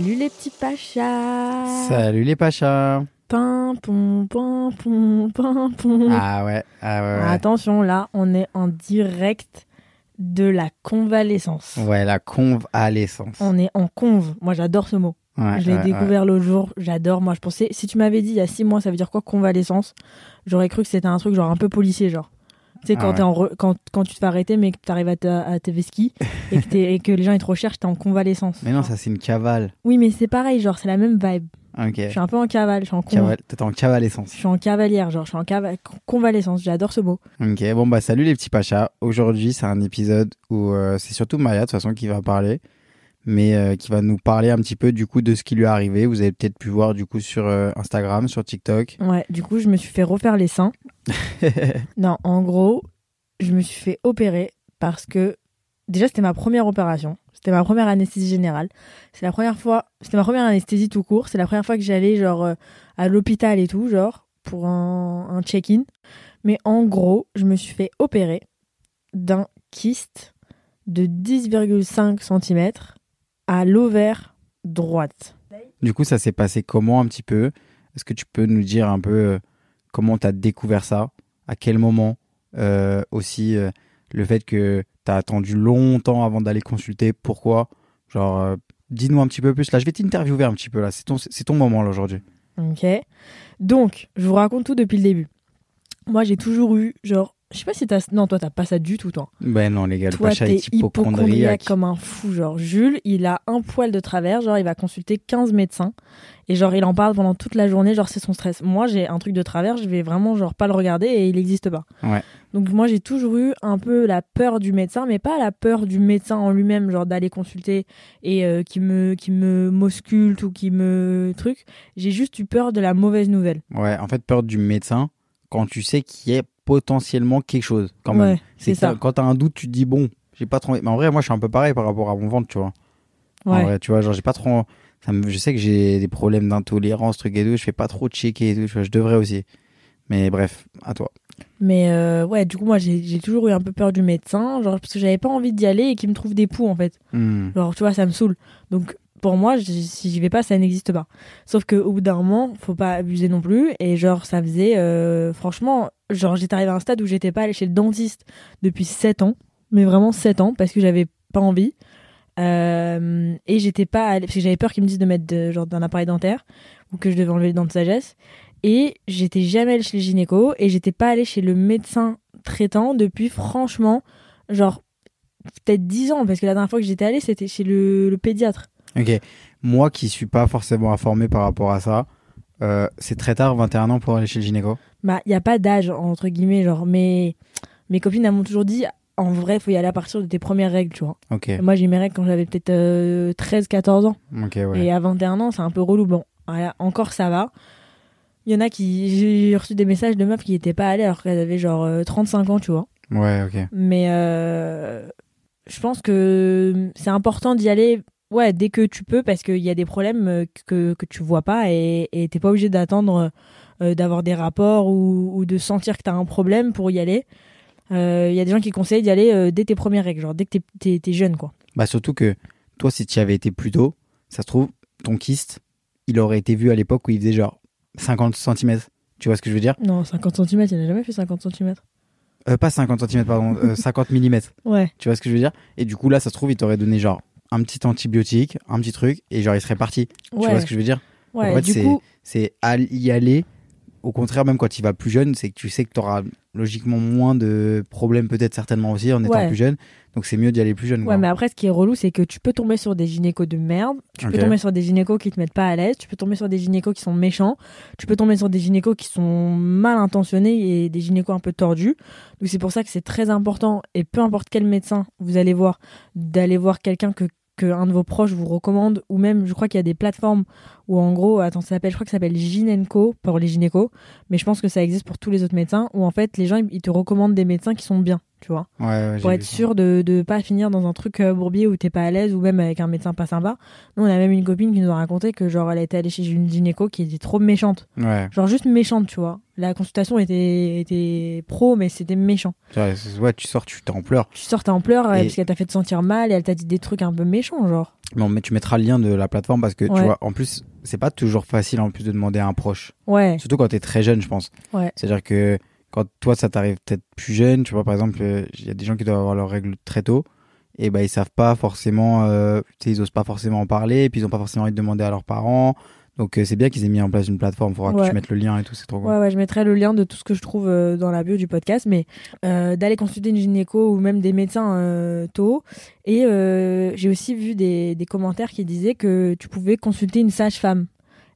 Salut les petits pachas Salut les Pachas Pin, pom, pin, pom. Ah ouais, ah ouais, ouais. Attention, là, on est en direct de la convalescence. Ouais, la convalescence. On est en conve. Moi, j'adore ce mot. Ouais, je l'ai ouais, découvert l'autre jour. J'adore. Moi, je pensais, si tu m'avais dit il y a six mois, ça veut dire quoi convalescence? J'aurais cru que c'était un truc genre un peu policier, genre. Tu sais, Ah quand, ouais. en re- quand, quand tu te fais arrêter, mais que tu arrives à, ta- à tes ski et, que et que les gens ils te recherchent, t'es en convalescence. Mais non, ça c'est une cavale. Oui, mais c'est pareil, genre, c'est la même vibe. Ok. Je suis un peu en cavale, je suis en Cavale. T'es en cavalescence. Je suis en cavalière, genre je suis en cava- convalescence, j'adore ce mot. Ok, bon bah salut les petits Pachas. Aujourd'hui c'est un épisode où euh, c'est surtout Maya de toute façon qui va parler, mais euh, qui va nous parler un petit peu du coup de ce qui lui est arrivé. Vous avez peut-être pu voir du coup sur euh, Instagram, sur TikTok. Ouais, du coup je me suis fait refaire les seins. non, en gros, je me suis fait opérer parce que déjà c'était ma première opération, c'était ma première anesthésie générale. C'est la première fois, c'était ma première anesthésie tout court, c'est la première fois que j'allais genre euh, à l'hôpital et tout, genre pour un, un check-in. Mais en gros, je me suis fait opérer d'un kyste de 10,5 cm à l'ovaire droite. Du coup ça s'est passé comment un petit peu? Est-ce que tu peux nous dire un peu euh, comment t'as découvert ça? À quel moment Euh, Aussi euh, le fait que t'as attendu longtemps avant d'aller consulter? Pourquoi? Genre euh, dis-nous un petit peu plus. Là je vais t'interviewer un petit peu là. C'est ton, c'est ton moment là aujourd'hui. Ok. Donc, je vous raconte tout depuis le début. Moi, j'ai toujours eu, genre, je sais pas si t'as. Non, toi, t'as pas ça du tout, toi. Ben non les gars, le Toi, Pacha t'es est hypochondriaque. comme un fou. Genre, Jules, il a un poil de travers. Genre, il va consulter 15 médecins. Et genre, il en parle pendant toute la journée. Genre, c'est son stress. Moi, j'ai un truc de travers. Je vais vraiment, genre, pas le regarder et il n'existe pas. Ouais. Donc, moi, j'ai toujours eu un peu la peur du médecin, mais pas la peur du médecin en lui-même, genre, d'aller consulter et euh, qui me, qui me m'ausculte ou qui me truc. J'ai juste eu peur de la mauvaise nouvelle. Ouais, en fait peur du médecin quand tu sais qu'il a potentiellement quelque chose quand même. Ouais, c'est ça. Quand t'as un doute, tu te dis bon, j'ai pas trop. Mais en vrai, moi je suis un peu pareil par rapport à mon ventre, tu vois. En Ouais. vrai, tu vois, genre j'ai pas trop. Ça me... Je sais que j'ai des problèmes d'intolérance, truc et tout. Je fais pas trop checker et tout. Tu vois, je devrais aussi. Mais bref, à toi. Mais euh, ouais, du coup, moi, j'ai toujours eu un peu peur du médecin, genre, parce que j'avais pas envie d'y aller et qu'il me trouve des poux, en fait. Hmm. Genre, tu vois, ça me saoule. Donc, pour moi, si j'y vais pas, ça n'existe pas. Sauf qu'au bout d'un moment, faut pas abuser non plus. Et genre, ça faisait, euh, franchement, genre, j'étais arrivée à un stade où j'étais pas allée chez le dentiste depuis 7 ans. Mais vraiment 7 ans, parce que j'avais pas envie. Euh, et j'étais pas allée, parce que j'avais peur qu'ils me disent de mettre de, genre, d'un appareil dentaire, ou que je devais enlever les dents de sagesse. Et j'étais jamais allée chez le gynéco, et j'étais pas allée chez le médecin traitant depuis, franchement, genre, peut-être 10 ans, parce que la dernière fois que j'étais allée, c'était chez le, pédiatre. Ok. Moi qui suis pas forcément informé par rapport à ça, euh, c'est très tard, 21 ans pour aller chez le gynéco. Bah, il n'y a pas d'âge, entre guillemets, genre, mais mes copines elles m'ont toujours dit, en vrai, faut y aller à partir de tes premières règles, tu vois. Moi, j'ai mes règles quand j'avais peut-être euh, 13, 14 ans. Ok, ouais. Et à 21 ans, c'est un peu relou. Bon, voilà, encore ça va. Il y en a qui. J'ai reçu des messages de meufs qui n'étaient pas allées alors qu'elles avaient genre euh, 35 ans, tu vois. Ouais, ok. Mais euh, je pense que c'est important d'y aller ouais, dès que tu peux parce qu'il y a des problèmes euh, que, que tu vois pas et t'es pas obligé d'attendre euh, d'avoir des rapports ou, ou de sentir que tu as un problème pour y aller. Euh, Il y a des gens qui conseillent d'y aller euh, dès tes premières règles, genre dès que t'es- t'es jeune, quoi. Bah surtout que toi, si tu y avais été plus tôt, ça se trouve, ton kyste, il aurait été vu à l'époque où il faisait genre 50 cm. Tu vois ce que je veux dire? Non, 50 cm, il n'a jamais fait 50 cm. euh, Pas 50 cm, pardon, euh, 50 mm. Ouais. Tu vois ce que je veux dire? Et du coup, là, ça se trouve, il t'aurait donné genre un petit antibiotique, un petit truc, et genre il serait parti. Tu Ouais. vois ce que je veux dire? Ouais. En fait, du c'est- coup, C'est y aller au contraire, même quand tu vas plus jeune, c'est que tu sais que tu auras logiquement moins de problèmes, peut-être certainement aussi en étant Ouais. plus jeune. Donc c'est mieux d'y aller plus jeune. Ouais, quoi. mais après, ce qui est relou, c'est que tu peux tomber sur des gynécos de merde, tu peux tomber sur des gynécos qui te mettent pas à l'aise, tu peux tomber sur des gynécos qui sont méchants, tu peux tomber sur des gynécos qui sont mal intentionnés et des gynécos un peu tordus. Donc c'est pour ça que c'est très important, et peu importe quel médecin vous allez voir, d'aller voir quelqu'un que qu'un de vos proches vous recommande, ou même, je crois qu'il y a des plateformes où en gros, attends, ça s'appelle, je crois que ça s'appelle Gynenco pour les gynécos, mais je pense que ça existe pour tous les autres médecins, où en fait, les gens, ils- te recommandent des médecins qui sont bien, tu vois Ouais, ouais, pour être ça. sûr de ne pas finir dans un truc euh, bourbier où t'es pas à l'aise ou même avec un médecin pas sympa. Nous, on a même une copine qui nous a raconté que genre elle était allée chez une gynéco qui était trop méchante. Ouais. Genre juste méchante, tu vois. La consultation était, était pro, mais c'était méchant. Ouais, tu sors, tu t'es en pleurs. Tu sortais en pleurs euh, Et- parce qu'elle t'a fait te sentir mal et elle t'a dit des trucs un peu méchants, genre. Mais tu mettras le lien de la plateforme parce que tu vois, en plus, c'est pas toujours facile en plus de demander à un proche. Ouais, Surtout quand t'es très jeune, je pense. ouais. C'est-à-dire que quand toi, ça t'arrive peut-être plus jeune, tu vois, par exemple, euh, il y a des gens qui doivent avoir leurs règles très tôt. Et ben ils savent pas forcément, euh, tu sais, ils osent pas forcément en parler, et puis ils ont pas forcément envie de demander à leurs parents. Donc euh, c'est bien qu'ils aient mis en place une plateforme. Faudra que tu mettes le lien et tout, c'est trop cool. Ouais, ouais, je mettrai le lien de tout ce que je trouve euh, dans la bio du podcast, mais euh, d'aller consulter une gynéco ou même des médecins tôt. Et j'ai aussi vu des, des commentaires qui disaient que tu pouvais consulter une sage-femme.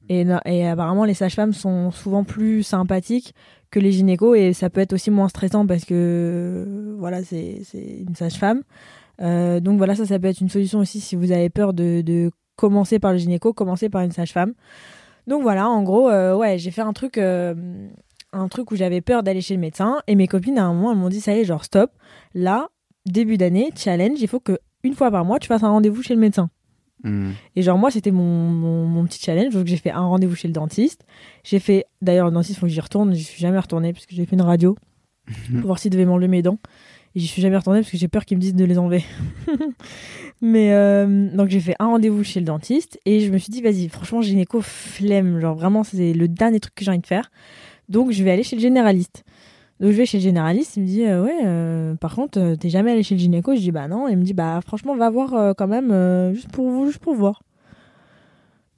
Et, apparemment, les sages-femmes sont souvent plus sympathiques que les gynécos et ça peut être aussi moins stressant parce que voilà, c'est une sage-femme. Donc voilà, ça, ça peut être une solution aussi si vous avez peur de, de commencer par le gynéco, commencer par une sage-femme. Donc voilà, en gros, euh, ouais, j'ai fait un truc, euh, un truc où j'avais peur d'aller chez le médecin et mes copines à un moment elles m'ont dit ça y est, genre stop. Là, début d'année, challenge, il faut que une fois par mois tu fasses un rendez-vous chez le médecin. Hmm. Et genre moi c'était mon, mon, mon petit challenge, donc j'ai fait un rendez-vous chez le dentiste. J'ai fait, d'ailleurs le dentiste faut que j'y retourne, j'y suis jamais retournée parce que j'ai fait une radio pour voir s'il devait m'enlever mes dents. Et j'y suis jamais retournée parce que j'ai peur qu'ils me disent de les enlever. Mais euh, donc j'ai fait un rendez-vous chez le dentiste et je me suis dit vas-y franchement gynéco flemme genre vraiment c'est le dernier truc que j'ai envie de faire. Donc je vais aller chez le généraliste. Donc je vais chez le généraliste, il me dit euh, ouais euh, par contre t'es jamais allé chez le gynéco? Je dis bah non, il me dit bah franchement va voir quand même juste pour juste pour voir.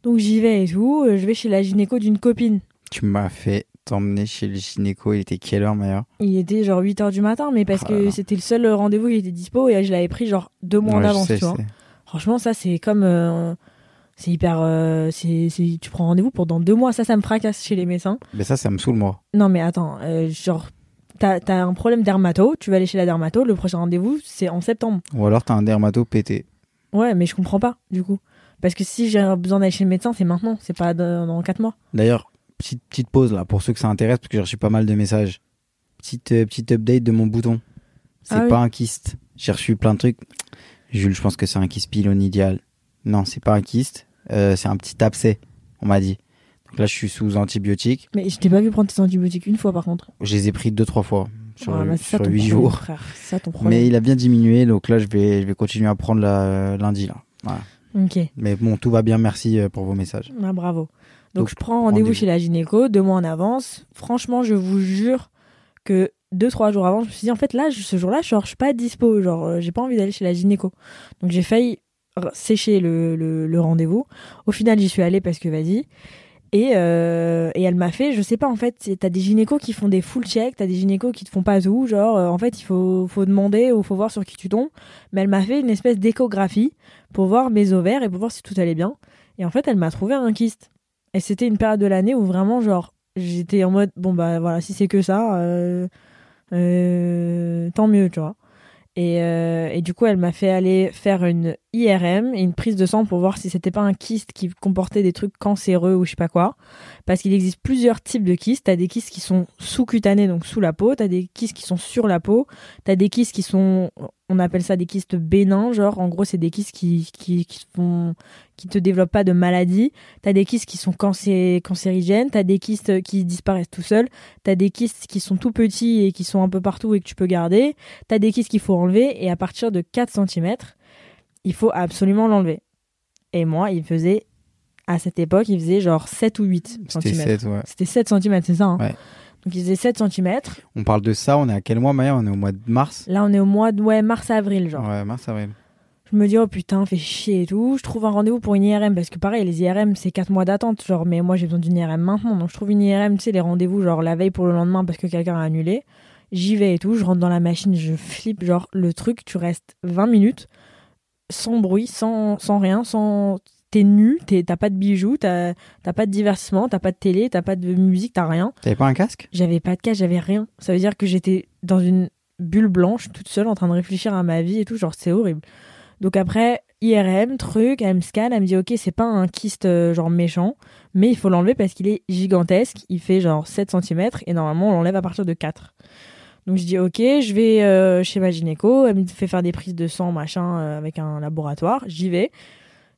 Donc j'y vais et tout, je vais chez la gynéco d'une copine. Tu m'as fait t'emmener chez le gynéco. Il était quelle heure, meilleur Il était genre 8h du matin mais parce Oh que c'était le seul rendez-vous qui était dispo et je l'avais pris genre deux mois en Ouais, je avance, sais, tu vois. Franchement, ça, c'est comme. euh, c'est hyper. euh, c'est, c'est- tu prends rendez-vous pour dans deux mois. Ça, ça me fracasse chez les médecins. Mais ça, ça me saoule, moi. Non, mais attends. euh, genre, t'as, t'as un problème dermato. Tu vas aller chez la dermato. Le prochain rendez-vous, c'est en septembre. Ou alors t'as un dermato pété. Ouais, mais je comprends pas, du coup. Parce que si j'ai besoin d'aller chez le médecin, c'est maintenant. C'est pas dans, dans quatre mois. D'ailleurs, petite, petite pause là, pour ceux que ça intéresse, parce que j'ai reçu pas mal de messages. Petite, euh, petite update de mon bouton. C'est Ah oui. pas un kyste. J'ai reçu plein de trucs. Jules, je pense que c'est un kyste pylonidial. Non, c'est pas un kyste. Euh, c'est un petit abcès, on m'a dit. Donc là, je suis sous antibiotiques. Mais je t'ai pas vu prendre tes antibiotiques une fois, par contre. Je les ai pris deux, trois fois sur, bah, huit problème, jours. ça. Mais il a bien diminué, donc là, je vais, je vais continuer à prendre la, lundi. Là. Voilà. Mais bon, tout va bien, merci euh, pour vos messages. Ah, bravo. Donc, Donc, je prends rendez-vous chez la gynéco, deux mois en avance. Franchement, je vous jure que deux, trois jours avant, je me suis dit, en fait, là, je- ce jour-là, genre, je suis pas dispo. Genre, euh, j'ai pas envie d'aller chez la gynéco. Donc, j'ai failli sécher le, le, le rendez-vous. Au final, j'y suis allée parce que vas-y. Et, euh, et elle m'a fait, je sais pas, en fait, t'as des gynécos qui font des full check, t'as des gynécos qui te font pas tout. Genre, euh, en fait, il faut, faut demander ou faut voir sur qui tu tombes. Mais elle m'a fait une espèce d'échographie pour voir mes ovaires et pour voir si tout allait bien. Et en fait, elle m'a trouvé un kyste. Et c'était une période de l'année où vraiment, genre, j'étais en mode, bon, bah voilà, si c'est que ça, euh, euh, tant mieux, tu vois. Et, euh, et du coup, elle m'a fait aller faire une IRM et une prise de sang pour voir si c'était pas un kyste qui comportait des trucs cancéreux ou je sais pas quoi. Parce qu'il existe plusieurs types de kystes. T'as des kystes qui sont sous-cutanés, donc sous la peau. T'as des kystes qui sont sur la peau. T'as des kystes qui sont, on appelle ça des kystes bénins, genre en gros c'est des kystes qui, qui, qui te développent pas de maladie. T'as des kystes qui sont cancé- cancérigènes. T'as des kystes qui disparaissent tout seuls. T'as des kystes qui sont tout petits et qui sont un peu partout et que tu peux garder. T'as des kystes qu'il faut enlever et à partir de 4 cm, il faut absolument l'enlever. Et moi, il faisait, à cette époque, il faisait genre 7 ou 8 C'était cm. 7, ouais. C'était 7 cm, c'est ça hein Ouais. Donc il faisait 7 cm. On parle de ça, on est à quel mois, Maya? On est au mois de mars? Là, on est au mois de ouais, mars-avril, genre. Ouais, mars, avril. Je me dis, oh putain, fait chier et tout. Je trouve un rendez-vous pour une IRM parce que pareil, les IRM, c'est 4 mois d'attente. Genre, mais moi, j'ai besoin d'une IRM maintenant. Donc, je trouve une IRM, tu sais, les rendez-vous, genre la veille pour le lendemain parce que quelqu'un a annulé. J'y vais et tout. Je rentre dans la machine, je flippe. Genre, le truc, tu restes 20 minutes sans bruit, sans, sans rien, sans. T'es nu, t'as pas de bijoux, t'as pas de divertissement, t'as pas de télé, t'as pas de musique, t'as rien. T'avais pas un casque? J'avais pas de cas, j'avais rien. Ça veut dire que j'étais dans une bulle blanche, toute seule, en train de réfléchir à ma vie et tout. Genre, c'est horrible. Donc après, IRM, truc, elle me scanne, elle me dit, ok, c'est pas un kyste euh, genre méchant, mais il faut l'enlever parce qu'il est gigantesque. Il fait genre 7 cm et normalement, on l'enlève à partir de 4. Donc je dis, ok, je vais euh, chez ma gynéco. Elle me fait faire des prises de sang, machin, euh, avec un laboratoire. J'y vais.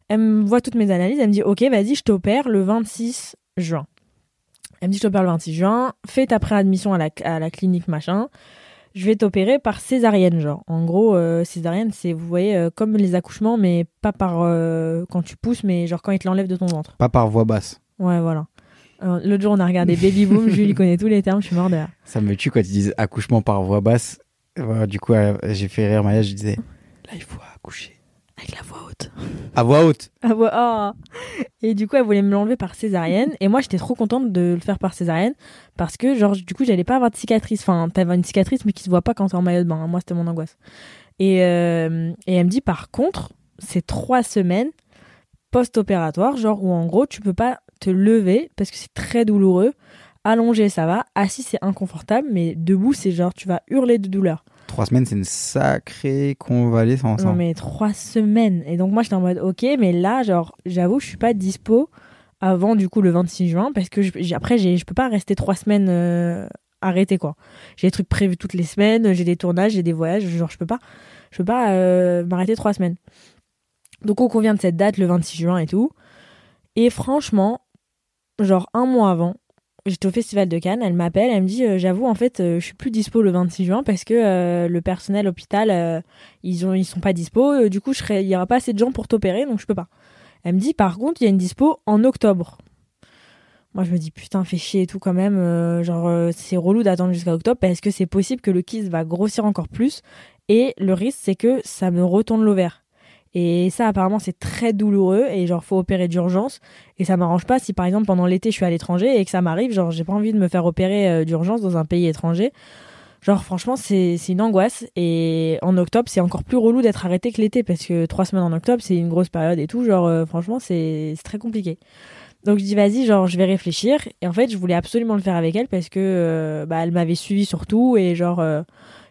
Elle me voit toutes mes analyses. Elle me dit, ok, vas-y, je t'opère le 26 juin. Elle me dit, je t'opère le 26 juin. Fais ta préadmission à la, à la clinique, machin. Je vais t'opérer par césarienne, genre. En gros, euh, césarienne, c'est, vous voyez, comme les accouchements, mais pas par quand tu pousses, mais genre quand ils te l'enlèvent de ton ventre. Pas par voix basse. Ouais, voilà. L'autre jour, on a regardé Baby Boom. Julie connaît tous les termes, je suis mort de rire. Ça me tue quand ils disent accouchement par voix basse. Voilà, du coup, euh, j'ai fait rire Maya, je disais là, il faut accoucher. Avec la voix haute. À voix haute. Ah ouais, ah. Et du coup, elle voulait me l'enlever par césarienne. Et moi, j'étais trop contente de le faire par césarienne. Parce que, genre, du coup, j'allais pas avoir de cicatrice. Enfin, t'avais une cicatrice, mais qui se voit pas quand t'es en maillot de bain. Moi, c'était mon angoisse. Et, euh, et elle me dit, par contre, c'est trois semaines post-opératoire, genre où en gros, tu peux pas te lever parce que c'est très douloureux. Allongé, ça va. Assis, c'est inconfortable. Mais debout, c'est genre, tu vas hurler de douleur. Trois semaines, c'est une sacrée convalescence. Non hein. mais trois semaines. Et donc moi j'étais en mode ok, mais là genre j'avoue je suis pas dispo avant du coup le 26 juin parce que je- après je peux pas rester trois semaines euh, arrêtée quoi. J'ai des trucs prévus toutes les semaines, j'ai des tournages, j'ai des voyages, genre je peux pas, je peux pas euh, m'arrêter trois semaines. Donc on convient de cette date le 26 juin et tout. Et franchement, genre un mois avant, j'étais au festival de Cannes, elle m'appelle, elle me dit euh, j'avoue en fait euh, je suis plus dispo le 26 juin parce que euh, le personnel hôpital ils ont ils sont pas dispo, du coup il y aura pas assez de gens pour t'opérer donc je peux pas. Elle me dit par contre il y a une dispo en octobre. Moi je me dis putain fais chier et tout quand même genre c'est relou d'attendre jusqu'à octobre parce que c'est possible que le kyste va grossir encore plus et le risque c'est que ça me retourne l'ovaire. Et ça apparemment c'est très douloureux et genre faut opérer d'urgence et ça m'arrange pas si par exemple pendant l'été je suis à l'étranger et que ça m'arrive genre j'ai pas envie de me faire opérer euh, d'urgence dans un pays étranger. Genre franchement c'est une angoisse et en octobre c'est encore plus relou d'être arrêté que l'été parce que trois semaines en octobre c'est une grosse période et tout genre euh, franchement c'est très compliqué. Donc je dis vas-y genre je vais réfléchir et en fait je voulais absolument le faire avec elle parce que euh, bah elle m'avait suivi surtout et genre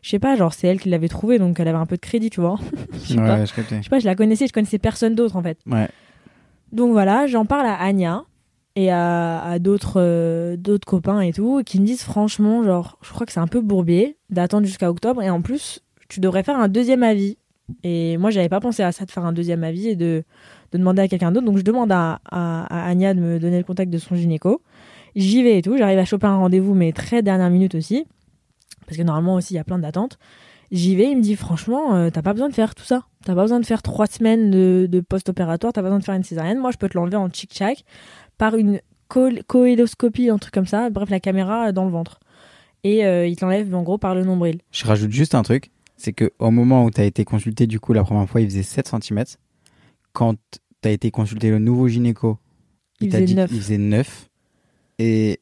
je sais pas genre c'est elle qui l'avait trouvé donc elle avait un peu de crédit tu vois. je sais pas. Ouais, je. Je sais pas je la connaissais je connaissais personne d'autre en fait. Ouais. Donc voilà, j'en parle à Anya et à, à d'autres euh, d'autres copains et tout, qui me disent franchement, genre, je crois que c'est un peu bourbier d'attendre jusqu'à octobre et en plus, tu devrais faire un deuxième avis. Et moi, j'avais pas pensé à ça de faire un deuxième avis et de, de demander à quelqu'un d'autre. Donc je demande à, à, à Anya de me donner le contact de son gynéco. J'y vais et tout, j'arrive à choper un rendez-vous, mais très dernière minute aussi. Parce que normalement aussi, il y a plein d'attentes. J'y vais, il me dit franchement, euh, t'as pas besoin de faire tout ça. T'as pas besoin de faire trois semaines de, de post-opératoire, t'as pas besoin de faire une césarienne. Moi, je peux te l'enlever en tchic-tchac par une coéloscopie, un truc comme ça. Bref, la caméra dans le ventre. Et euh, il te l'enlève en gros par le nombril. Je rajoute juste un truc, c'est que au moment où tu as été consulté, du coup, la première fois, il faisait 7 cm. Quand tu as été consulté le nouveau gynéco, il, Il t'a faisait dit qu'il faisait 9. Et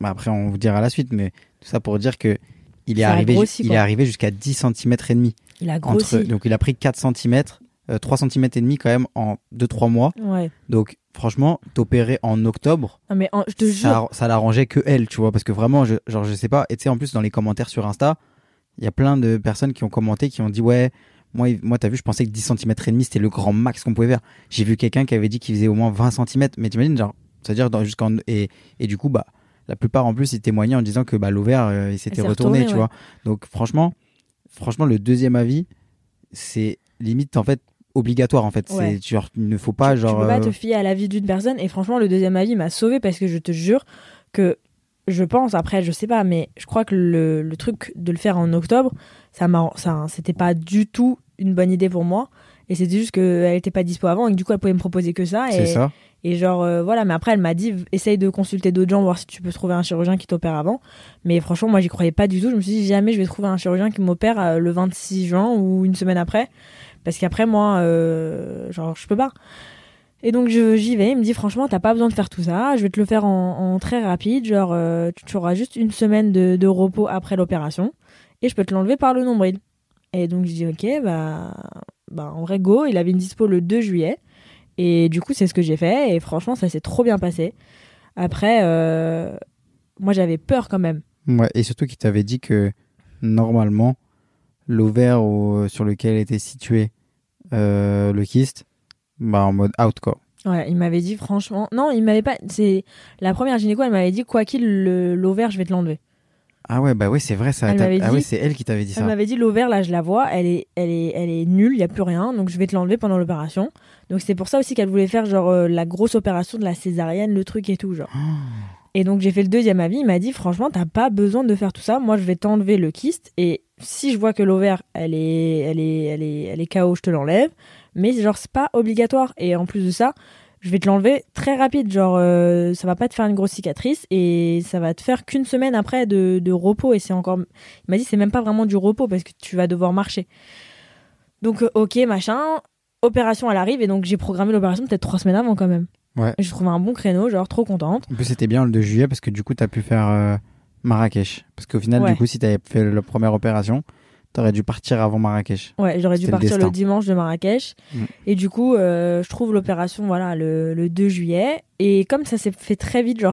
bah, après, on vous dira la suite, mais tout ça pour dire que il est arrivé, grossi, il est arrivé jusqu'à 10 cm et demi. Il a grossi. Entre, donc il a pris 4 cm, 3 cm et demi quand même en 2-3 mois. Ouais. Donc franchement, t'opérer en octobre, Non, mais en- je te jure. ça, ça l'arrangeait que elle, tu vois, parce que vraiment, je, genre, je sais pas. Et tu sais, en plus, dans les commentaires sur Insta, il y a plein de personnes qui ont commenté, qui ont dit, ouais, moi, moi t'as vu, je pensais que 10 cm et demi, c'était le grand max qu'on pouvait faire. J'ai vu quelqu'un qui avait dit qu'il faisait au moins 20 cm, mais t'imagines, genre, c'est-à-dire jusqu'en, et, et du coup, bah, la plupart en plus, ils témoignaient en disant que, bah, l'ovaire, euh, il s'était retourné, retourné, tu ouais. vois. Donc, franchement, franchement, le deuxième avis, c'est limite, en fait, obligatoire, en fait. Ouais. C'est, genre, il ne faut pas, tu, genre. tu peux pas euh, te fier à l'avis d'une personne. Et franchement, le deuxième avis m'a sauvé parce que je te jure que je pense, après, je sais pas, mais je crois que le, le truc de le faire en octobre, ça m'a, ça, c'était pas du tout une bonne idée pour moi. Et c'était juste qu'elle était pas dispo avant et que du coup, elle pouvait me proposer que ça. c'est Et, ça. Et genre, euh, voilà. Mais après, elle m'a dit, essaye de consulter d'autres gens, voir si tu peux trouver un chirurgien qui t'opère avant. Mais franchement, moi, j'y croyais pas du tout. Je me suis dit, jamais je vais trouver un chirurgien qui m'opère euh, le 26 juin ou une semaine après. Parce qu'après, moi, euh, genre, je peux pas. Et donc, j'y vais. Il me dit, franchement, t'as pas besoin de faire tout ça. Je vais te le faire en, très rapide. Genre, tu, tu auras juste une semaine de, de repos après l'opération. Et je peux te l'enlever par le nombril. Et donc, je dis, ok, bah, bah, en vrai, go. Il avait une dispo le 2 juillet. Et du coup, c'est ce que j'ai fait. Et franchement, ça s'est trop bien passé. Après, euh, moi, j'avais peur quand même. Ouais, et surtout qu'il t'avait dit que normalement, l'ovaire au- sur lequel était situé euh, le kyste, bah en mode out quoi. Ouais, il m'avait dit franchement. Non, il m'avait pas. C'est la première gynéco, elle m'avait dit quoi qu'il le- l'ovaire, je vais te l'enlever. Ah ouais, bah ouais, c'est vrai ça. Elle m'avait Ah dit- ouais, c'est elle qui t'avait dit Elle ça. m'avait dit l'ovaire là, je la vois, elle est, elle est, elle est nulle, il y a plus rien, donc je vais te l'enlever pendant l'opération. Donc c'est pour ça aussi qu'elle voulait faire genre euh, la grosse opération de la césarienne, le truc et tout genre. Et donc j'ai fait le deuxième avis, il m'a dit franchement t'as pas besoin de faire tout ça, moi je vais t'enlever le kyste. Et si je vois que l'ovaire elle est, elle est, elle est, elle est KO, je te l'enlève. Mais genre c'est pas obligatoire. Et en plus de ça, je vais te l'enlever très rapide, genre euh, ça va pas te faire une grosse cicatrice. Et ça va te faire qu'une semaine après de, de repos. Et c'est encore il m'a dit c'est même pas vraiment du repos parce que tu vas devoir marcher. Donc euh, ok machin, opération elle arrive et donc j'ai programmé l'opération peut-être trois semaines avant quand même. Ouais. J'ai trouvé un bon créneau, genre trop contente. En plus, c'était bien le 2 juillet parce que du coup, t'as pu faire euh, Marrakech. Parce qu'au final, Ouais. du coup, si t'avais fait la première opération, t'aurais dû partir avant Marrakech. Ouais, j'aurais dû le partir le, dimanche de Marrakech. Mm. Et du coup, euh, je trouve l'opération voilà le, le 2 juillet. Et comme ça s'est fait très vite, genre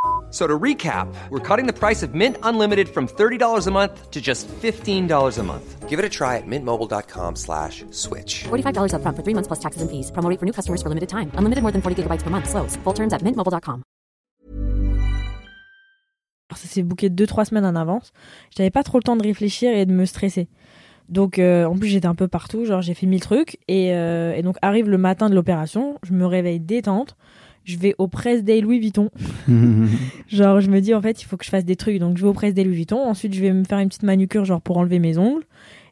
So to recap, we're cutting the price of Mint Unlimited from $30 a month to just $15 a month. Give it a try at mintmobile.com slash switch. $45 upfront for three months plus taxes and fees. Promo for new customers for limited time. Unlimited more than 40 gigabytes per month. Slows. Full terms at mintmobile.com. ça s'est booké deux trois semaines en avance. J'avais pas trop le temps de réfléchir et de me stresser. Donc euh, en plus j'étais un peu partout, genre j'ai fait mille trucs et, euh, et donc arrive le matin de l'opération, je me réveille détente, je vais au Press Day Louis Vuitton. Genre, je me dis, en fait, il faut que je fasse des trucs. Donc, je vais au presse des Louis Vuitton. Ensuite, je vais me faire une petite manucure, genre, pour enlever mes ongles.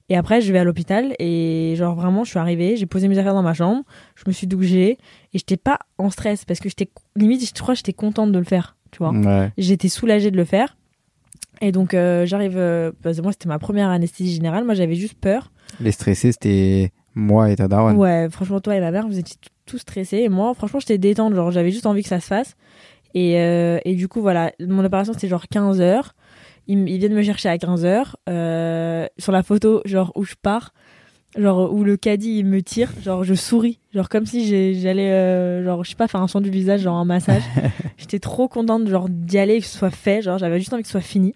Et après, je vais à l'hôpital. Et, genre, vraiment, je suis arrivée, j'ai posé mes affaires dans ma chambre. Je me suis douchée. Et j'étais pas en stress parce que j'étais, limite, je crois j'étais contente de le faire. Tu vois. Ouais. J'étais soulagée de le faire. Et donc, euh, j'arrive. euh, parce que moi, c'était ma première anesthésie générale. Moi, j'avais juste peur. Les stressés, c'était moi et ta daronne. Ouais, franchement, toi et ma mère, vous étiez tous stressés. Et moi, franchement, j'étais détente. Genre, j'avais juste envie que ça se fasse. Et, euh, et du coup, voilà, mon opération, c'était genre 15 heures. Ils, viennent me chercher à 15 heures. Euh, sur la photo, genre, où je pars, genre, où le caddie, il me tire, genre, je souris. Genre, comme si j'allais, euh, genre, je sais pas, faire un soin du visage, genre, un massage. J'étais trop contente, genre, d'y aller, que ce soit fait. Genre, j'avais juste envie que ce soit fini.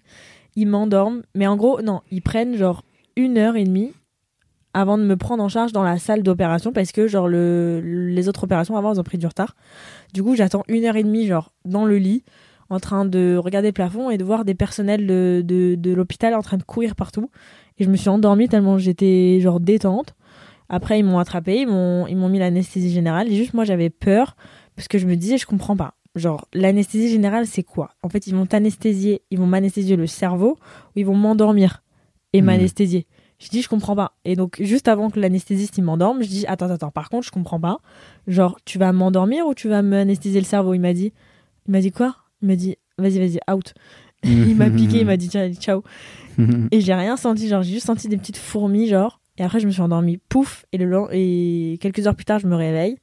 Ils m'endorment. Mais en gros, non, ils prennent, genre, une heure et demie avant de me prendre en charge dans la salle d'opération parce que genre le, les autres opérations avant elles ont pris du retard. Du coup j'attends une heure et demie genre dans le lit en train de regarder le plafond et de voir des personnels de, de, de l'hôpital en train de courir partout. Et je me suis endormie tellement j'étais genre détente. Après ils m'ont attrapé, ils m'ont ils m'ont mis l'anesthésie générale et juste moi j'avais peur parce que je me disais je comprends pas. Genre l'anesthésie générale c'est quoi? En fait ils vont t'anesthésier, ils vont m'anesthésier le cerveau ou ils vont m'endormir et Mhm. m'anesthésier. Je dis je comprends pas. Et donc juste avant que l'anesthésiste il m'endorme, je dis attends attends par contre je comprends pas. Genre tu vas m'endormir ou tu vas m'anesthésier le cerveau? Il m'a dit il m'a dit quoi? Il m'a dit vas-y vas-y out. il m'a piqué, il m'a dit tiens ciao. Et j'ai rien senti, genre j'ai juste senti des petites fourmis genre et après je me suis endormie pouf et le long- et quelques heures plus tard je me réveille.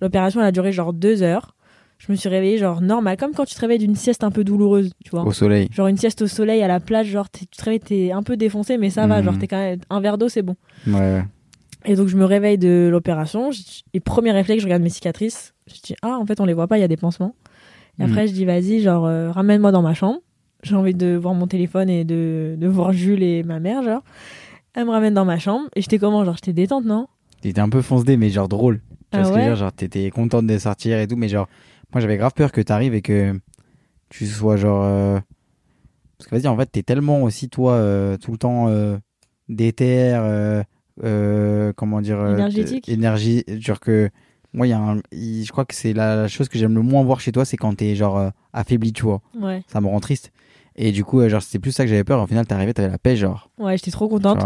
L'opération elle a duré genre deux heures. Je me suis réveillée genre normal comme quand tu te réveilles d'une sieste un peu douloureuse, tu vois. Au soleil. Genre une sieste au soleil à la plage, genre tu te réveilles, t'es un peu défoncé, mais ça va, Mhm. genre t'es quand même un verre d'eau, c'est bon. Ouais, ouais. Et donc je me réveille de l'opération, et premier réflexe, je regarde mes cicatrices, je dis ah en fait on les voit pas, il y a des pansements. Et après je dis vas-y, genre euh, ramène-moi dans ma chambre. J'ai envie de voir mon téléphone et de, de voir Jules et ma mère, genre. Elle me ramène dans ma chambre et j'étais comment, genre j'étais détente, non? T'étais un peu fonce-dé, mais genre drôle. Tu vois Ah ce que je veux dire? Genre, t'étais contente de sortir et tout, mais genre, moi j'avais grave peur que t'arrives et que tu sois genre. euh, Parce que vas-y, en fait, t'es tellement aussi, toi, euh, tout le temps euh, déter, euh, comment dire. Énergétique. Énergie. Genre que. Moi, il y a un. Je crois que c'est la, la chose que j'aime le moins voir chez toi, c'est quand t'es genre affaibli, tu vois. Ouais. Ça me rend triste. Et du coup, euh, genre, c'était plus ça que j'avais peur. Au final, arrivé, t'avais la paix, genre. Ouais, j'étais trop contente.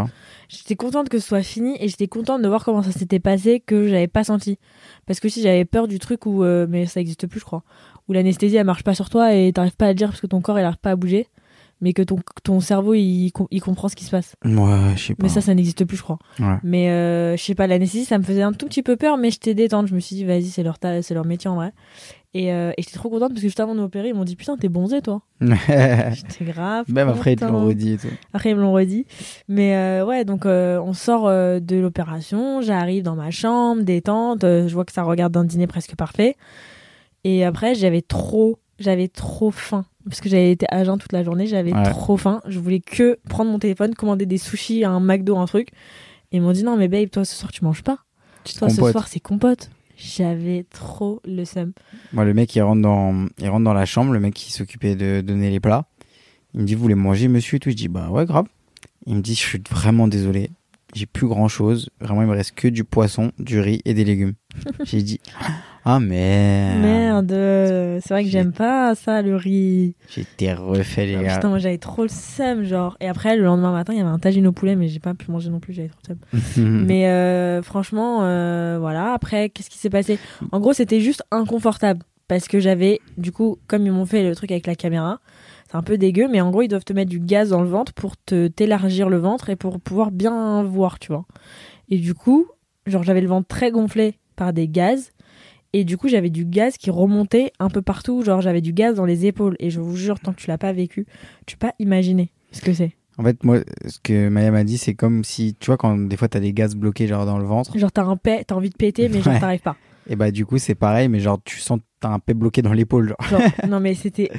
J'étais contente que ce soit fini et j'étais contente de voir comment ça s'était passé que j'avais pas senti. Parce que si j'avais peur du truc où, euh, mais ça existe plus, je crois, où l'anesthésie elle marche pas sur toi et t'arrives pas à le dire parce que ton corps il arrive pas à bouger, mais que ton, ton cerveau il, il comprend ce qui se passe. Ouais, je sais pas. Mais ça, ça n'existe plus, je crois. Ouais. Mais euh, je sais pas, l'anesthésie ça me faisait un tout petit peu peur, mais j'étais détente. Je me suis dit, vas-y, c'est leur, ta- c'est leur métier en vrai. Et, euh, et j'étais trop contente parce que juste avant de m'opérer, ils m'ont dit, putain, t'es bonzé toi. J'étais grave. Même après, ils te l'ont redit et tout. Après, ils me l'ont redit. Mais euh, ouais, donc euh, on sort de l'opération, j'arrive dans ma chambre, détente, je vois que ça regarde un dîner presque parfait. Et après, j'avais trop, j'avais trop faim. Parce que j'avais été à jeun toute la journée, j'avais Ouais. trop faim. Je voulais que prendre mon téléphone, commander des sushis, un McDo, un truc. Et ils m'ont dit non, mais babe, toi ce soir tu manges pas. Toi ce Compote. soir c'est compote. J'avais trop le seum. Moi, le mec, il rentre dans, il rentre dans la chambre, le mec qui s'occupait de donner les plats. Il me dit, vous voulez manger, monsieur et tout. Je dis, bah ouais, grave. Il me dit, je suis vraiment désolé. J'ai plus grand chose. Vraiment, il me reste que du poisson, du riz et des légumes. J'ai dit, ah merde. Merde, euh, c'est vrai que J'ai- j'aime pas ça, le riz. J'étais refait, les Ah, gars. putain, moi j'avais trop le seum, genre. Et après, le lendemain matin, il y avait un tagine au poulet, mais j'ai pas pu manger non plus, j'avais trop le seum. mais euh, franchement, euh, voilà. Après, qu'est-ce qui s'est passé? En gros, c'était juste inconfortable. Parce que j'avais, du coup, comme ils m'ont fait le truc avec la caméra, c'est un peu dégueu, mais en gros, ils doivent te mettre du gaz dans le ventre pour te t'élargir le ventre et pour pouvoir bien voir, tu vois. Et du coup, genre, j'avais le ventre très gonflé par des gaz. Et du coup, j'avais du gaz qui remontait un peu partout. Genre, j'avais du gaz dans les épaules. Et je vous jure, tant que tu l'as pas vécu, tu peux pas imaginer ce que c'est. En fait, moi, ce que Maya m'a dit, c'est comme si, tu vois, quand des fois t'as des gaz bloqués, genre dans le ventre. Genre, t'as un paix, t'as envie de péter, mais genre, Ouais. t'arrives pas. Et bah, du coup, c'est pareil, mais genre, tu sens que t'as un paix bloqué dans l'épaule, genre. Genre, non, mais c'était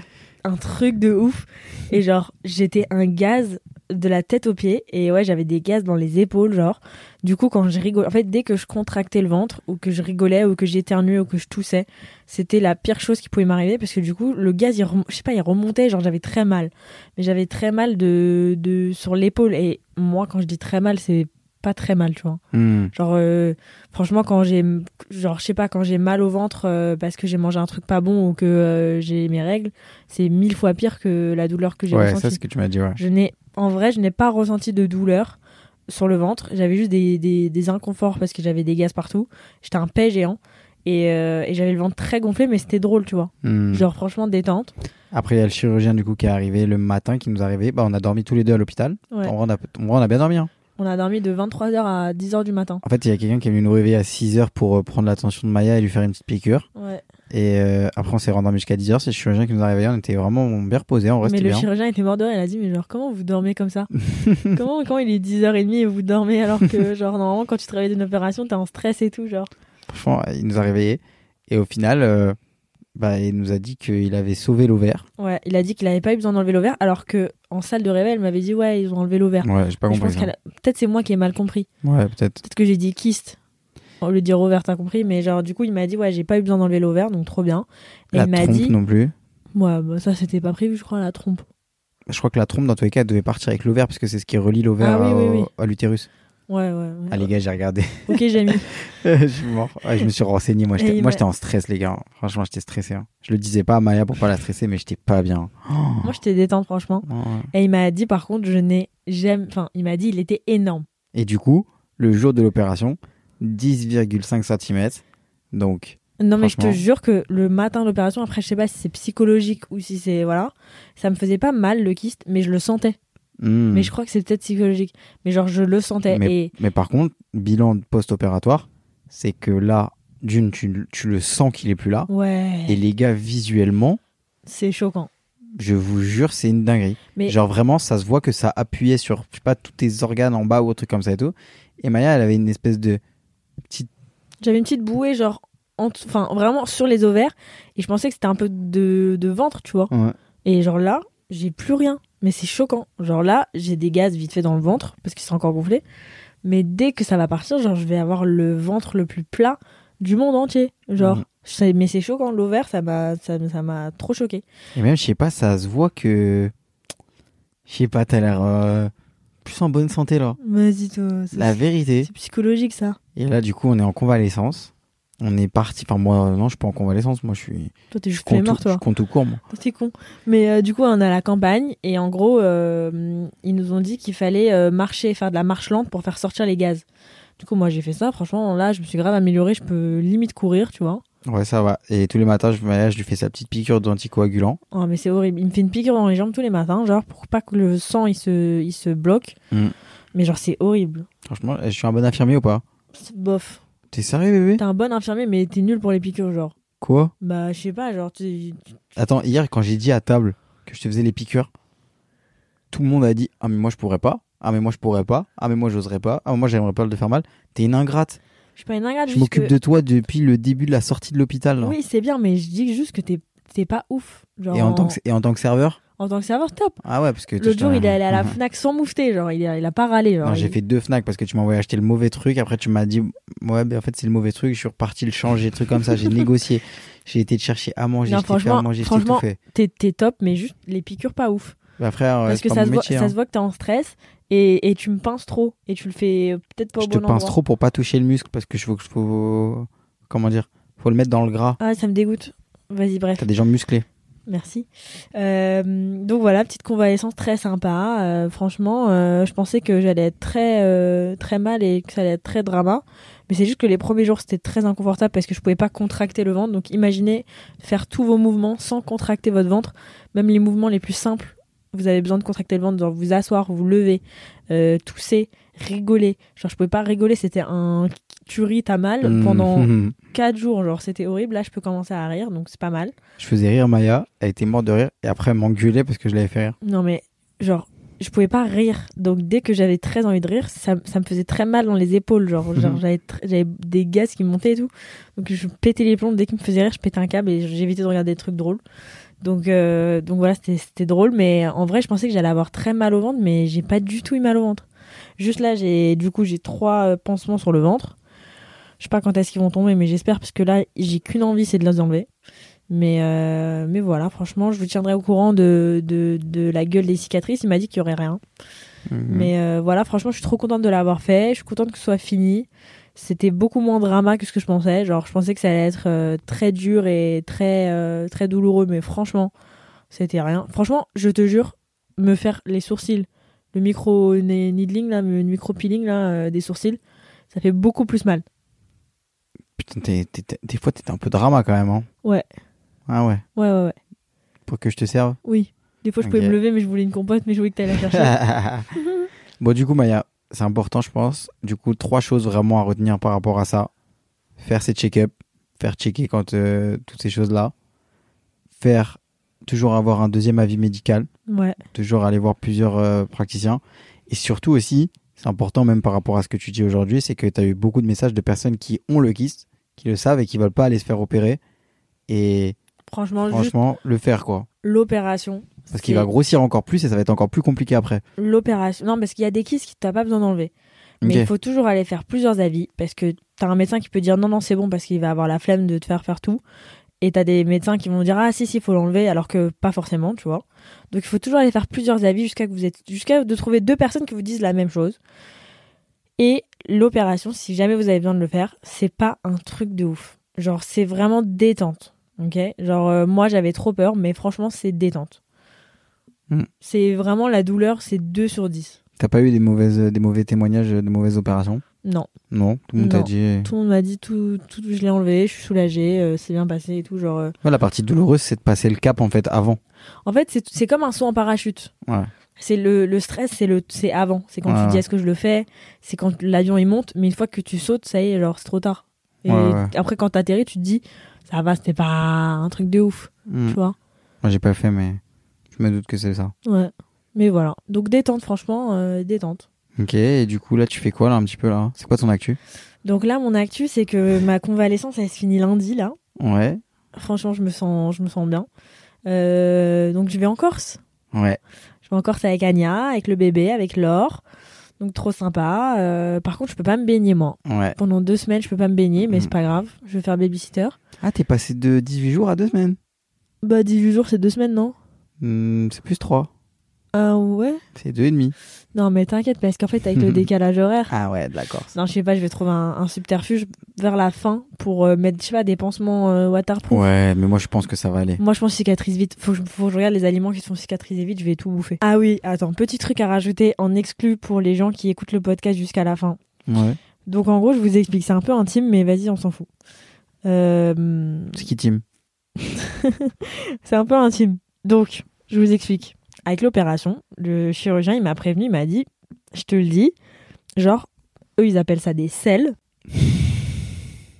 un truc de ouf. Et genre, j'étais un gaz de la tête aux pieds. Et ouais, j'avais des gaz dans les épaules, genre. Du coup, quand je rigolais, en fait, dès que je contractais le ventre, ou que je rigolais, ou que j'éternuais, ou que je toussais, c'était la pire chose qui pouvait m'arriver parce que du coup, le gaz, il je sais pas, il remontait, genre, j'avais très mal. Mais j'avais très mal de, de, sur l'épaule. Et moi, quand je dis très mal, c'est pas très mal, tu vois. Hmm. Genre, euh, franchement, quand j'ai, genre, je sais pas, quand j'ai mal au ventre euh, parce que j'ai mangé un truc pas bon ou que euh, j'ai mes règles, c'est mille fois pire que la douleur que j'ai Ouais, ressentie. ça, c'est ce que tu m'as dit, ouais. Je n'ai, en vrai, je n'ai pas ressenti de douleur sur le ventre. J'avais juste des, des, des inconforts parce que j'avais des gaz partout. J'étais un paix géant. Et, euh, et j'avais le ventre très gonflé, mais c'était drôle, tu vois. Hmm. Genre, franchement, détente. Après, il y a le chirurgien, du coup, qui est arrivé le matin, qui nous est arrivé. Bah, on a dormi tous les deux à l'hôpital. Ouais. On a, on a bien dormi, hein. On a dormi de 23h à 10h du matin. En fait, il y a quelqu'un qui est venu nous réveiller à 6h pour euh, prendre l'attention de Maya et lui faire une petite piqûre. Ouais. Et euh, après, on s'est rendormi jusqu'à 10h. C'est le chirurgien qui nous a réveillés. On était vraiment bien reposés. En vrai, mais le bien. chirurgien était mort de rire. Il a dit, mais genre, comment vous dormez comme ça? Comment, comment il est 10h30 et vous dormez alors que, genre, normalement, quand tu te réveilles d'une opération, t'es en stress et tout, genre? Franchement, il nous a réveillés. Et au final, euh, bah, il nous a dit qu'il avait sauvé l'ovaire. Ouais, il a dit qu'il avait pas eu besoin d'enlever l'ovaire, alors que en salle de réveil, elle m'avait dit, ouais, ils ont enlevé l'ovaire. Ouais, j'ai pas compris. a- Peut-être c'est moi qui ai mal compris. Ouais, peut-être. Peut-être que j'ai dit kyste. Lieu de dire ovaire, t'as compris. Mais genre, du coup, il m'a dit, ouais, j'ai pas eu besoin d'enlever l'ovaire, donc trop bien. Et La il m'a trompe dit, non plus. ouais, bah, ça c'était pas prévu, je crois, la trompe. Je crois que la trompe, dans tous les cas, elle devait partir avec l'ovaire parce que c'est ce qui relie l'ovaire Ah oui, au- oui, oui. à l'utérus. Ouais, ouais. ouais. Ah, les gars, j'ai regardé. Ok, j'ai mis. je suis mort. Ouais, je me suis renseigné. Moi, j'étais en stress, les gars. Franchement, j'étais stressé. hein. Je le disais pas à Maya pour pas la stresser, mais j'étais pas bien. Moi, j'étais détente, franchement. Ouais. Et il m'a dit, par contre, je n'ai jamais. Enfin, il m'a dit, il était énorme. Et du coup, le jour de l'opération, 10,5 cm. Donc, Non, mais je te jure que le matin de l'opération, après, je sais pas si c'est psychologique ou si c'est. Voilà. Ça me faisait pas mal le kyste, mais je le sentais. Hmm. Mais je crois que c'est peut-être psychologique. Mais genre, je le sentais. Mais- Et Mais par contre, bilan post-opératoire, c'est que là, d'une, tu, tu le sens qu'il est plus là. ouais, Et les gars, visuellement, c'est choquant. je vous jure, c'est une dinguerie. Mais Genre vraiment, ça se voit que ça appuyait sur, je sais pas, tous tes organes en bas ou un truc comme ça et tout. Et Maya, elle avait une espèce de petite. j'avais une petite bouée, genre, enfin, vraiment sur les ovaires. Et je pensais que c'était un peu de, de ventre, tu vois. Ouais. Et genre là, j'ai plus rien. Mais c'est choquant. Genre là, j'ai des gaz vite fait dans le ventre parce qu'ils sont encore gonflés. Mais dès que ça va partir, genre, je vais avoir le ventre le plus plat du monde entier. Genre, Mhm. mais c'est choquant. L'ovaire, ça m'a, ça, ça m'a trop choqué. Et même, je sais pas, ça se voit que. Je sais pas, t'as l'air euh, plus en bonne santé là. Vas-y, toi. La vérité. C'est psychologique, ça. Et là, du coup, on est en convalescence. On est parti. Enfin, moi, non, je suis pas en convalescence. Moi, je suis. Toi, t'es juste mort, toi. je compte tout court, moi. Toi, T'es con. Mais euh, du coup, on est à la campagne et en gros, euh, ils nous ont dit qu'il fallait euh, marcher, faire de la marche lente pour faire sortir les gaz. Du coup, moi, j'ai fait ça. Franchement, là, je me suis grave améliorée. Je peux limite courir, tu vois. Ouais, ça va. Et tous les matins, je, ouais, je lui fais sa petite piqûre d'anticoagulant. Oh, mais c'est horrible. Il me fait une piqûre dans les jambes tous les matins, genre pour pas que le sang il se, il se bloque. Mm. Mais genre, c'est horrible. Franchement, je suis un bon infirmier ou pas? C'est bof. T'es sérieux, bébé? T'es un bon infirmier, mais t'es nul pour les piqûres, genre. Quoi? Bah, je sais pas, genre, tu. Attends, hier, quand j'ai dit à table que je te faisais les piqûres, tout le monde a dit Ah, mais moi, je pourrais pas. Ah, mais moi, je pourrais pas. Ah, mais moi, j'oserais pas. Ah, moi, j'aimerais pas te faire mal. T'es une ingrate. Je suis pas une ingrate, Je m'occupe que- de toi depuis le début de la sortie de l'hôpital. Oui, c'est bien, mais je dis juste que t'es t'es pas ouf. Genre, Et en, tant que, et en tant que serveur? En tant que serveur, top. Ah ouais, parce que. L'autre jour, il est allé à la. Fnac sans moufter, genre, il a, il a pas râlé. J'ai fait deux Fnac parce que tu m'as envoyé acheter le mauvais truc. Après, tu m'as dit, ouais, ben en fait, c'est le mauvais truc. Je suis reparti le changer, truc comme ça. J'ai négocié. J'ai été te chercher à manger, Non, je fait à franchement- manger, je franchement, tout fait. T'es t'es top, mais juste les piqûres pas ouf. Bah, frère, Parce que ça se, voit, métier. ça hein. se voit que t'es en stress et, et tu me pinces trop. Et tu le fais euh, peut-être pas Je au te bon pince endroit. trop pour pas toucher le muscle parce que je veux que je faut. Comment dire Faut le mettre dans le gras. Ah, ça me dégoûte. Vas-y, bref. T'as des jambes musclées. Merci. Euh, donc voilà, petite convalescence très sympa. Euh, franchement, euh, je pensais que j'allais être très euh, très mal et que ça allait être très drama. Mais c'est juste que les premiers jours c'était très inconfortable parce que je pouvais pas contracter le ventre. Donc imaginez faire tous vos mouvements sans contracter votre ventre, même les mouvements les plus simples. Vous avez besoin de contracter le ventre, genre vous asseoir, vous lever, euh, tousser, rigoler. Genre je pouvais pas rigoler, c'était un tuerie, t'as mal pendant Mhm. 4 jours. Genre c'était horrible. Là je peux commencer à rire, donc c'est pas mal. Je faisais rire Maya, elle était morte de rire et après elle m'engueulait parce que je l'avais fait rire. Non mais genre je pouvais pas rire. Donc dès que j'avais très envie de rire, ça, ça me faisait très mal dans les épaules. Genre, genre Mhm. j'avais des gaz qui montaient et tout. Donc je pétais les plombs. Dès qu'il me faisait rire, je pétais un câble et j'évitais de regarder des trucs drôles. Donc, euh, donc voilà, c'était c'était drôle. Mais en vrai, je pensais que j'allais avoir très mal au ventre, mais j'ai pas du tout eu mal au ventre. Juste là, j'ai du coup j'ai trois euh, pansements sur le ventre. Je sais pas quand est-ce qu'ils vont tomber, mais j'espère parce que là, j'ai qu'une envie, c'est de les enlever. Mais, euh, mais voilà, franchement, je vous tiendrai au courant de, de, de la gueule des cicatrices. Il m'a dit qu'il y aurait rien. Mhm. Mais euh, voilà, franchement, je suis trop contente de l'avoir fait. Je suis contente que ce soit fini. C'était beaucoup moins drama que ce que je pensais. Genre, je pensais que ça allait être euh, très dur et très, très douloureux, mais franchement, c'était rien. Franchement, je te jure, me faire les sourcils, le micro needling, là, le micro peeling là, des sourcils, ça fait beaucoup plus mal. Putain, des fois t'étais un peu drama quand même. Hein. Ouais, Ah ouais. ouais, ouais, ouais. Pour que je te serve. Oui. Des fois, je pouvais me lever, mais je voulais une compote, mais je voulais que t'ailles la chercher. bon, du coup, Maya, c'est important, je pense. Du coup, trois choses vraiment à retenir par rapport à ça. Faire ses check-up, faire checker quand euh, toutes ces choses-là. Faire toujours avoir un deuxième avis médical, ouais. toujours aller voir plusieurs euh, praticiens. Et surtout aussi, c'est important même par rapport à ce que tu dis aujourd'hui, c'est que tu as eu beaucoup de messages de personnes qui ont le kyste, qui le savent et qui veulent pas aller se faire opérer. Et Franchement, franchement, le faire quoi. l'opération. Parce qu'il va grossir encore plus et ça va être encore plus compliqué après. L'opération. Non, parce qu'il y a des kystes que t'as pas besoin d'enlever. Mais il faut toujours aller faire plusieurs avis parce que t'as un médecin qui peut dire non, non, c'est bon parce qu'il va avoir la flemme de te faire faire tout. Et t'as des médecins qui vont dire ah si, si, il faut l'enlever alors que pas forcément, tu vois. Donc il faut toujours aller faire plusieurs avis jusqu'à que vous êtes, jusqu'à de trouver deux personnes qui vous disent la même chose. Et l'opération, si jamais vous avez besoin de le faire, c'est pas un truc de ouf. Genre, c'est vraiment détente. Ok? Genre, euh, moi j'avais trop peur, mais franchement, c'est détente. Hmm. C'est vraiment la douleur, c'est 2 sur 10. T'as pas eu des, mauvaises, des mauvais témoignages de mauvaises opérations? Non. Non, tout le monde t'a Non. dit. Tout le monde m'a dit tout, tout je l'ai enlevé, je suis soulagée, euh, c'est bien passé et tout. Genre, euh. Ouais, la partie douloureuse, c'est de passer le cap en fait avant. En fait, c'est c'est comme un saut en parachute. Ouais. C'est le, le stress, c'est le c'est avant. C'est quand Ouais, tu dis est-ce que je le fais, c'est quand l'avion il monte, mais une fois que tu sautes, ça y est, genre c'est trop tard. Et après quand t'atterris, tu te dis ça va, c'était pas un truc de ouf, Hmm. tu vois. Moi, j'ai pas fait, mais je me doute que c'est ça. Ouais. Mais voilà. Donc détente, franchement, euh, détente. Ok, et du coup, là, tu fais quoi là un petit peu là? C'est quoi ton actu? Donc là, mon actu, c'est que ma convalescence, elle se finit lundi là. Ouais. Franchement, je me sens, je me sens bien. Euh, donc je vais en Corse. Ouais. Je vais en Corse avec Anya, avec le bébé, avec Laure. Donc trop sympa. Euh, par contre, je peux pas me baigner moi. Ouais. Pendant deux semaines, je peux pas me baigner, mais c'est pas grave. Je vais faire babysitter. Ah, t'es passé de 18 jours à 2 semaines? Bah 18 jours, c'est deux semaines, non? Hmm, C'est plus 3. Ah ouais? C'est deux et demi. Non, mais t'inquiète, parce qu'en fait, avec le décalage horaire. Ah ouais, d'accord. Non, je sais pas, je vais trouver un, un subterfuge vers la fin pour euh, mettre, je sais pas, des pansements euh, waterproof. Ouais, mais moi je pense que ça va aller. Moi, je pense que cicatrise vite. Faut que, je, faut que je regarde les aliments qui sont cicatrisés vite, je vais tout bouffer. Ah oui, attends, petit truc à rajouter en exclu pour les gens qui écoutent le podcast jusqu'à la fin. Ouais. Donc, en gros, je vous explique, c'est un peu intime, mais vas-y, on s'en fout. Euh, C'est qui team? C'est un peu intime. Donc, je vous explique. Avec l'opération, le chirurgien, il m'a prévenu, il m'a dit, je te le dis, genre, eux, ils appellent ça des selles.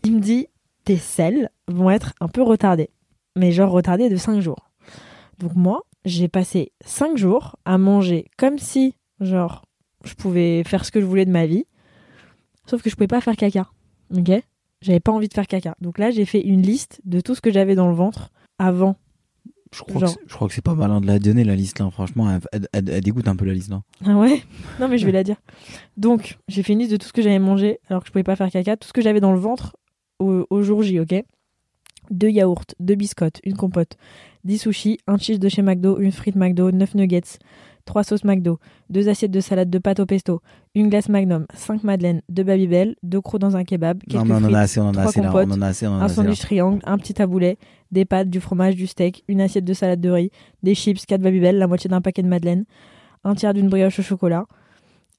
Il me dit, tes selles vont être un peu retardées. Mais genre retardées de 5 jours. Donc moi, j'ai passé 5 jours à manger comme si, genre, je pouvais faire ce que je voulais de ma vie. Sauf que je pouvais pas faire caca. Ok? J'avais pas envie de faire caca. Donc là, j'ai fait une liste de tout ce que j'avais dans le ventre avant. Je crois, Genre. que, c'est- je crois que c'est pas malin de la donner la liste là. Franchement, elle, elle- elle- elle dégoûte un peu la liste là. Ah ouais? Non mais je vais la dire. Donc, j'ai fait une liste de tout ce que j'avais mangé alors que je pouvais pas faire caca, tout ce que j'avais dans le ventre au, au jour J, ok? Deux yaourts, deux biscottes, une compote, 10 sushis, un cheese de chez McDo, une frite McDo, 9 nuggets, 3 sauces McDo, deux assiettes de salade de pâte au pesto, une glace Magnum, 5 madeleines, deux Babybel, deux crocs dans un kebab, quelques Non, frites, assez, on là. compotes, On assez, on un sandwich triangle, un petit taboulet, des pâtes, du fromage, du steak, une assiette de salade de riz, des chips, 4 Babybel, la moitié d'un paquet de madeleine, un tiers d'une brioche au chocolat,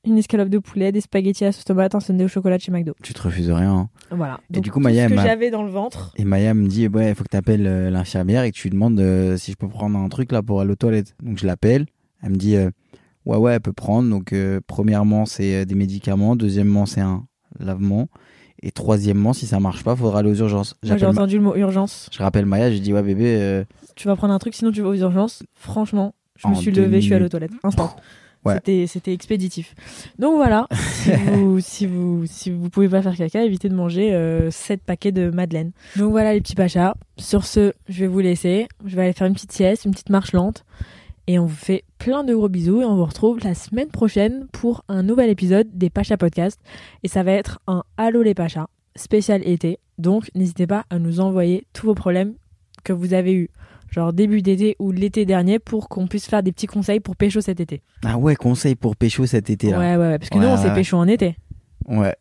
une escalope de poulet, des spaghettis à sauce tomate, un sundae au chocolat de chez McDo. Tu te refuses rien. hein. Voilà. Et Donc, du coup, Maya, ce elle que m'a- j'avais dans le ventre. Et Maya me dit ouais, il faut que tu appelles l'infirmière et que tu lui demandes euh, si je peux prendre un truc là pour aller aux toilettes. Donc je l'appelle. Elle me dit euh, ouais ouais, elle peut prendre. Donc euh, premièrement c'est euh, des médicaments, deuxièmement c'est un lavement et troisièmement si ça marche pas, faudra aller aux urgences. J'ai entendu le mot urgence. Je rappelle Maya, je dis ouais bébé. euh, Tu vas prendre un truc, sinon tu vas aux urgences. Franchement, je me suis levée, je suis allée aux toilettes. Instant. Ouais. C'était, expéditif. Donc voilà, si vous, si vous, si vous pouvez pas faire caca, évitez de manger 7 paquets de madeleine. Donc voilà les petits pachas. Sur ce, je vais vous laisser. Je vais aller faire une petite sieste, une petite marche lente. Et on vous fait plein de gros bisous et on vous retrouve la semaine prochaine pour un nouvel épisode des Pachas Podcast. Et ça va être un Allô les Pachas spécial été. Donc n'hésitez pas à nous envoyer tous vos problèmes que vous avez eu genre début d'été ou l'été dernier pour qu'on puisse faire des petits conseils pour pécho cet été. Ah ouais, conseil pour pécho cet été là. Ouais, ouais, ouais, parce que Ouais, nous on s'est ouais. pécho en été. Ouais.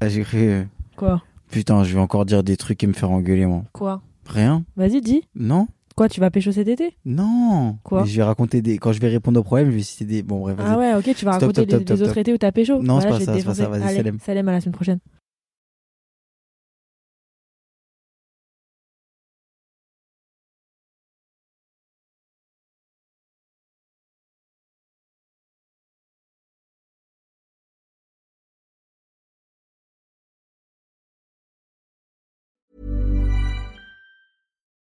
Ah, j'ai cru. Quoi? Putain, je vais encore dire des trucs et me faire engueuler moi. Quoi? Rien? Vas-y, dis. Non? Quoi, tu vas pécho cet été? Non. Quoi? Mais Je vais raconter des. Quand je vais répondre aux problèmes, je vais citer des. Bon bref. Ah ouais, ok, tu vas Stop, raconter stop, stop, les, stop, les autres étés où t'as pécho Non, c'est pas ça, pas ça, vas-y, Salem. Salem à la semaine prochaine.